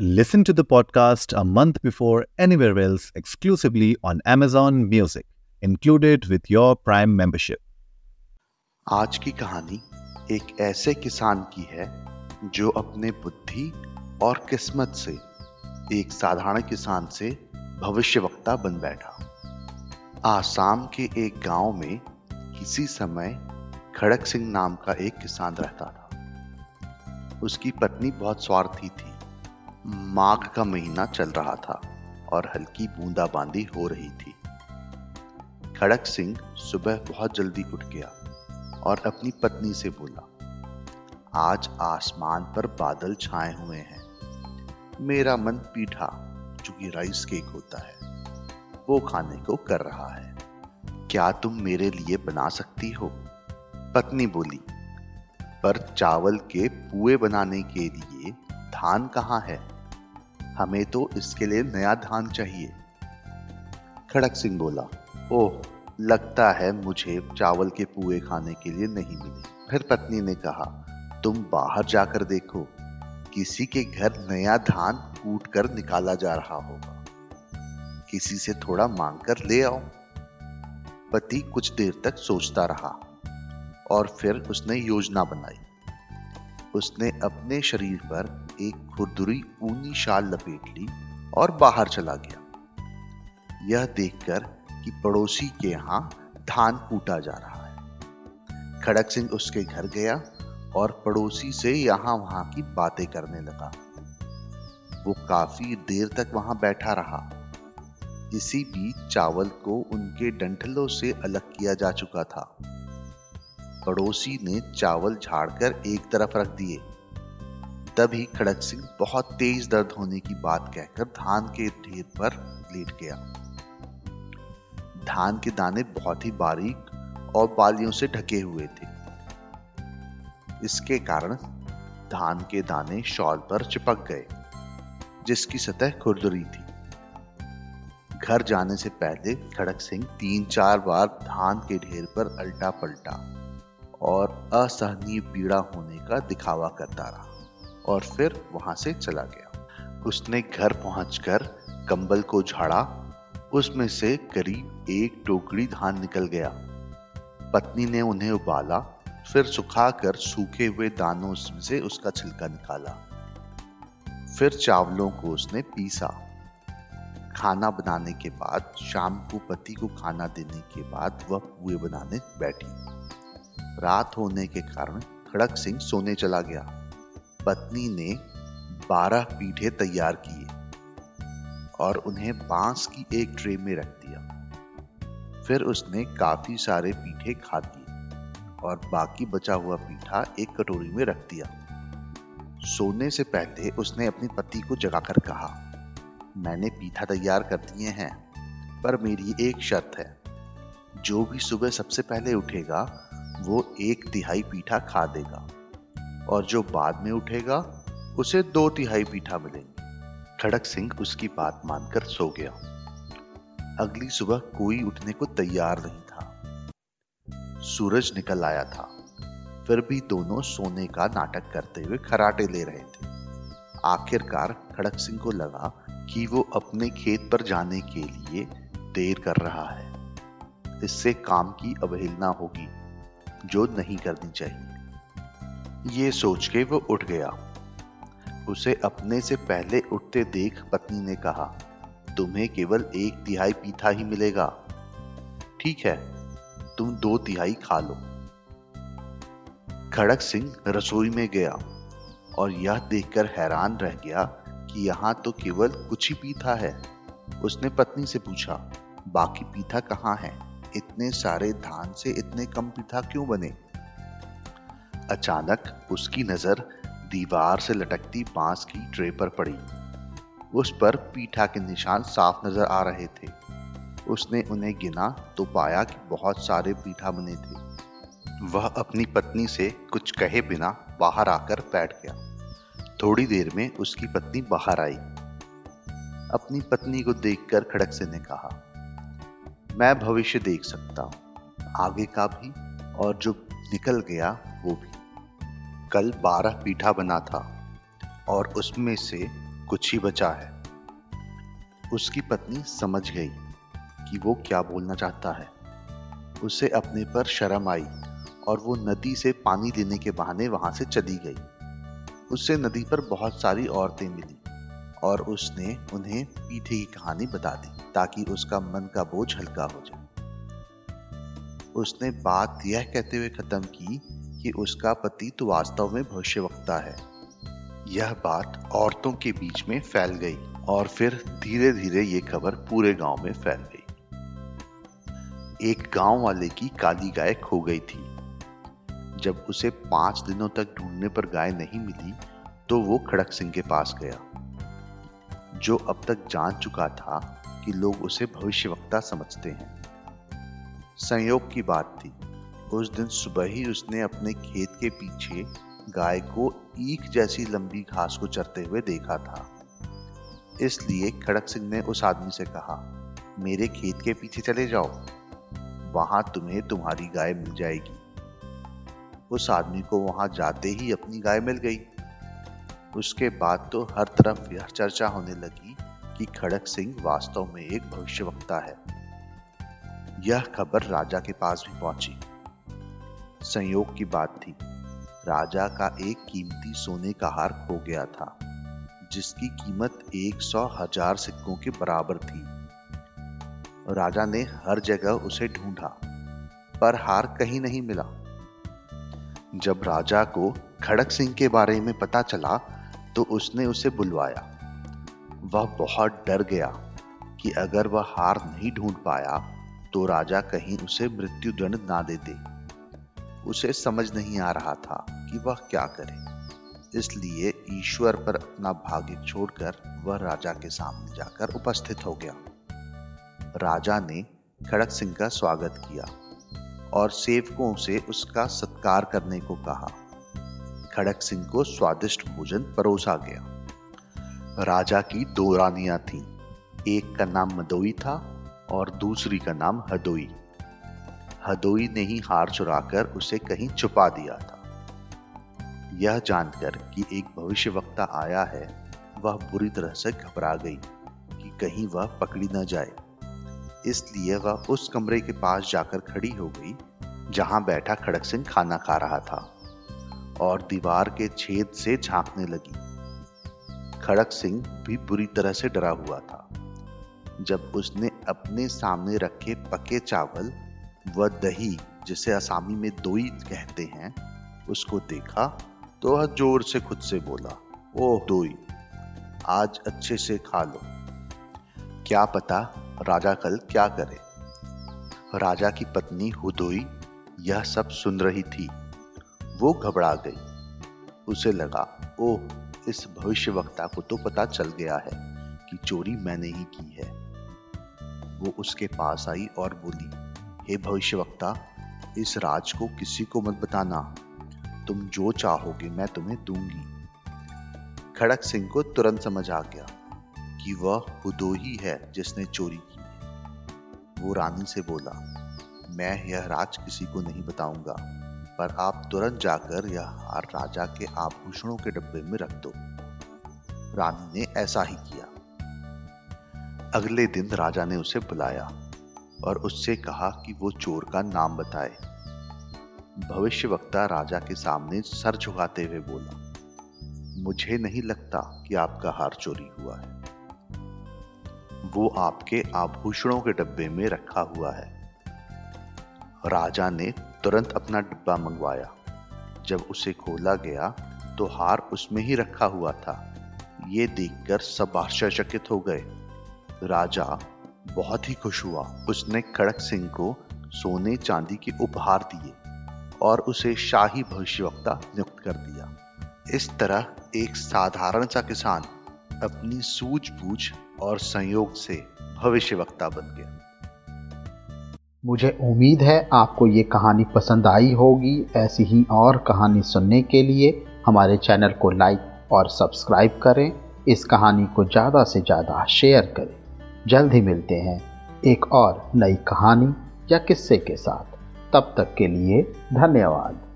Listen to the podcast a month before anywhere else exclusively on Amazon Music, included with your Prime membership. आज की कहानी एक ऐसे किसान की है जो अपने बुद्धि और किस्मत से एक साधारण किसान से भविष्यवक्ता बन बैठा आसाम के एक गाँव में किसी समय खड़क सिंह नाम का एक किसान रहता था उसकी पत्नी बहुत स्वार्थी थी माघ का महीना चल रहा था और हल्की बूंदाबांदी हो रही थी। खड़क सिंह सुबह बहुत जल्दी उठ गया और अपनी पत्नी से बोला, आज आसमान पर बादल छाए हुए हैं। मेरा मन पीठा जो कि राइस केक होता है। वो खाने को कर रहा है। क्या तुम मेरे लिए बना सकती हो? पत्नी बोली, पर चावल के पुए बनाने के लिए धान कहाँ है? हमें तो इसके लिए नया धान चाहिए। खड़क सिंह बोला, ओह, लगता है मुझे चावल के पुए खाने के लिए नहीं मिले। फिर पत्नी ने कहा, तुम बाहर जाकर देखो, किसी के घर नया धान कूट कर निकाला जा रहा होगा। किसी से थोड़ा मांग कर ले आओ। पति कुछ देर तक सोचता रहा और फिर उसने योजना बनाई। उसने अपने शरीर पर एक खुरदुरी ऊनी शाल लपेट ली और बाहर चला गया। यह देखकर कि पड़ोसी के यहाँ धान कूटा जा रहा है। खड़क सिंह उसके घर गया और पड़ोसी से यहाँ वहाँ की बातें करने लगा। वो काफ़ी देर तक वहाँ बैठा रहा। इसी बीच चावल को उनके डंठलों से अलग किया जा चुका था। पड़ोसी ने चावल झाड़कर एक तरफ़ रख दिए। तभी खड़क सिंह बहुत तेज दर्द होने की बात कहकर धान के ढेर पर लेट गया। धान के दाने बहुत ही बारीक और बालियों से ढके हुए थे। इसके कारण धान के दाने शॉल पर चिपक गए, जिसकी सतह खुरदुरी थी। घर जाने से पहले खड़क सिंह तीन चार बार धान के ढेर पर अल्टा पलटा और असहनीय पीड़ा होने का दिखावा करता रहा। और फिर वहाँ से चला गया। उसने घर पहुंचकर कंबल को झाड़ा। उसमें से करीब एक टोकरी धान निकल गया। पत्नी ने उन्हें उबाला, फिर सुखाकर सूखे हुए दानों से उसका छिलका निकाला। फिर चावलों को उसने पीसा। खाना बनाने के बाद, शाम को पति को खाना देने के बाद वह पुए बनाने बैठी। रात होने के कारण खड़क सिंह सोने चला गया। पत्नी ने बारह पीठे तैयार किए और उन्हें बाँस की एक ट्रे में रख दिया। फिर उसने काफ़ी सारे पीठे खा दिए और बाकी बचा हुआ पीठा एक कटोरी में रख दिया। सोने से पहले उसने अपनी पति को जगाकर कहा, मैंने पीठा तैयार कर दिए हैं, पर मेरी एक शर्त है। जो भी सुबह सबसे पहले उठेगा, वो एक तिहाई पीठा खा देगा। और जो बाद में उठेगा, उसे दो तिहाई पीठा मिलेंगे। खड़क सिंह उसकी बात मानकर सो गया। अगली सुबह कोई उठने को तैयार नहीं था। सूरज निकल आया था। फिर भी दोनों सोने का नाटक करते हुए खराटे ले रहे थे। आखिरकार खड़क सिंह को लगा कि वो अपने खेत पर जाने के लिए देर कर रहा है। इससे काम की अवहेलना होगी, जो नहीं करनी चाहिए। ये सोच के वो उठ गया। उसे अपने से पहले उठते देख पत्नी ने कहा, तुम्हें केवल एक तिहाई पीठा ही मिलेगा। ठीक है, तुम दो तिहाई खा लो। खड़क सिंह रसोई में गया और यह देखकर हैरान रह गया कि यहाँ तो केवल कुछ ही पीठा है। उसने पत्नी से पूछा, बाकी पीठा कहाँ है? इतने सारे धान से इतने कम पीठा क्यों बने? अचानक उसकी नज़र दीवार से लटकती बाँस की ट्रे पर पड़ी। उस पर पीठा के निशान साफ़ नज़र आ रहे थे। उसने उन्हें गिना तो पाया कि बहुत सारे पीठा बने थे। वह अपनी पत्नी से कुछ कहे बिना बाहर आकर बैठ गया। थोड़ी देर में उसकी पत्नी बाहर आई। अपनी पत्नी को देखकर खड़क से ने कहा, मैं भविष्य देख सकता हूँ। आगे का भी और जो निकल गया वो भी। कल बारह पीठा बना था और उसमें से कुछ ही बचा है। उसकी पत्नी समझ गई कि वो क्या बोलना चाहता है। उसे अपने पर शर्म आई और वो नदी से पानी लेने के बहाने वहाँ से चली गई। उससे नदी पर बहुत सारी औरतें मिली और उसने उन्हें पीठे की कहानी बता दी ताकि उसका मन का बोझ हल्का हो जाए। उसने बात यह कहते हुए खत्म की कि उसका पति तो वास्तव में भविष्यवक्ता है। यह बात औरतों के बीच में फैल गई और फिर धीरे धीरे ये खबर पूरे गाँव में फैल गई। एक गाँव वाले की काली गाय खो गई थी। जब उसे पाँच दिनों तक ढूँढने पर गाय नहीं मिली तो वो खड़क सिंह के पास गया। जो अब तक जान चुका था कि लोग उसे भविष्यवक्ता समझते हैं। संयोग की बात थी। उस दिन सुबह ही उसने अपने खेत के पीछे गाय को ईख जैसी लंबी घास को चरते हुए देखा था। इसलिए खड़क सिंह ने उस आदमी से कहा, मेरे खेत के पीछे चले जाओ। वहाँ तुम्हें तुम्हारी गाय मिल जाएगी। उस आदमी को वहाँ जाते ही अपनी गाय मिल गई। उसके बाद तो हर तरफ़ यह चर्चा होने लगी कि खड़क सिंह वास्तव में एक भविष्यवक्ता है। यह खबर राजा के पास भी पहुँची। संयोग की बात थी। राजा का एक कीमती सोने का हार खो गया था, जिसकी कीमत एक सौ हज़ार सिक्कों के बराबर थी। राजा ने हर जगह उसे ढूंढा, पर हार कहीं नहीं मिला। जब राजा को खड़क सिंह के बारे में पता चला तो उसने उसे बुलवाया। वह बहुत डर गया कि अगर वह हार नहीं ढूंढ पाया तो राजा कहीं उसे मृत्यु दंड ना दे दे उसे समझ नहीं आ रहा था कि वह क्या करे। इसलिए ईश्वर पर अपना भाग्य छोड़कर वह राजा के सामने जाकर उपस्थित हो गया। राजा ने खड़क सिंह का स्वागत किया और सेवकों से उसका सत्कार करने को कहा। खड़क सिंह को स्वादिष्ट भोजन परोसा गया। राजा की दो रानियाँ थीं, एक का नाम मदोई था और दूसरी का नाम हदोई। हदोई ने ही हार चुराकर उसे कहीं छुपा दिया था। यह जानकर कि एक भविष्य वक्ता आया है, वह बुरी तरह से घबरा गई कि कहीं वह पकड़ी न जाए। इसलिए वह उस कमरे के पास जाकर खड़ी हो गई, जहाँ बैठा खड़क सिंह खाना खा रहा था और दीवार के छेद से झांकने लगी। खड़क सिंह भी बुरी तरह से डरा हुआ था। जब उसने अपने सामने रखे पके चावल व दही, जिसे असामी में दोई कहते हैं, उसको देखा तो वह ज़ोर से खुद से बोला, ओह, दोई, आज अच्छे से खा लो। क्या पता राजा कल क्या करे? राजा की पत्नी हुदोई, यह सब सुन रही थी। वो घबरा गई। उसे लगा, ओह, इस भविष्य वक्ता को तो पता चल गया है कि चोरी मैंने ही की है। वो उसके पास आई और बोली हे भविष्य वक्ता इस राज को किसी को मत बताना। तुम जो चाहोगे मैं तुम्हें दूँगी। खड़क सिंह को तुरंत समझ आ गया कि वह खुदो ही है जिसने चोरी की वो रानी से बोला, मैं यह राज किसी को नहीं बताऊँगा, पर आप तुरंत जाकर यह हार राजा के आभूषणों के डब्बे में रख दो। रानी ने ऐसा ही किया। अगले दिन राजा ने उसे बुलाया। और उससे कहा कि वो चोर का नाम बताए। भविष्य वक्ता राजा के सामने सर झुकाते हुए बोला, मुझे नहीं लगता कि आपका हार चोरी हुआ है। वो आपके आभूषणों के डब्बे में रखा हुआ है। राजा ने तुरंत अपना डिब्बा मंगवाया। जब उसे खोला गया तो हार उसमें ही रखा हुआ था। ये देखकर सब आश्चर्यचकित हो गए। राजा बहुत ही खुश हुआ। उसने खड़क सिंह को सोने चांदी के उपहार दिए और उसे शाही भविष्यवक्ता नियुक्त कर दिया। इस तरह एक साधारण सा किसान अपनी सूझबूझ और संयोग से भविष्यवक्ता बन गया। मुझे उम्मीद है आपको ये कहानी पसंद आई होगी। ऐसी ही और कहानी सुनने के लिए हमारे चैनल को लाइक और सब्सक्राइब करें। इस कहानी को ज़्यादा से ज़्यादा शेयर करें। जल्द ही मिलते हैं एक और नई कहानी या किस्से के साथ। तब तक के लिए धन्यवाद।